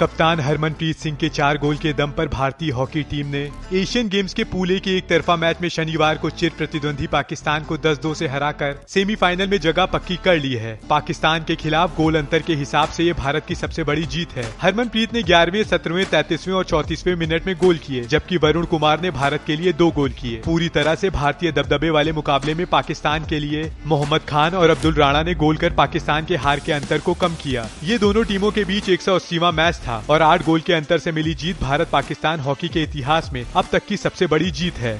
कप्तान हरमनप्रीत सिंह के चार गोल के दम पर भारतीय हॉकी टीम ने एशियन गेम्स के पूले के एक तरफा मैच में शनिवार को चिर प्रतिद्वंदी पाकिस्तान को 10-2 से हराकर सेमीफाइनल में जगह पक्की कर ली है। पाकिस्तान के खिलाफ गोल अंतर के हिसाब से ये भारत की सबसे बड़ी जीत है। हरमनप्रीत ने ग्यारहवें, सत्रहवें, तैतीसवें और चौतीसवें मिनट में गोल किए, जबकि वरुण कुमार ने भारत के लिए दो गोल किए। पूरी तरह ऐसी भारतीय दबदबे वाले मुकाबले में पाकिस्तान के लिए मोहम्मद खान और अब्दुल राणा ने गोल कर पाकिस्तान के हार के अंतर को कम किया। ये दोनों टीमों के बीच एक मैच था और आठ गोल के अंतर से मिली जीत भारत पाकिस्तान हॉकी के इतिहास में अब तक की सबसे बड़ी जीत है।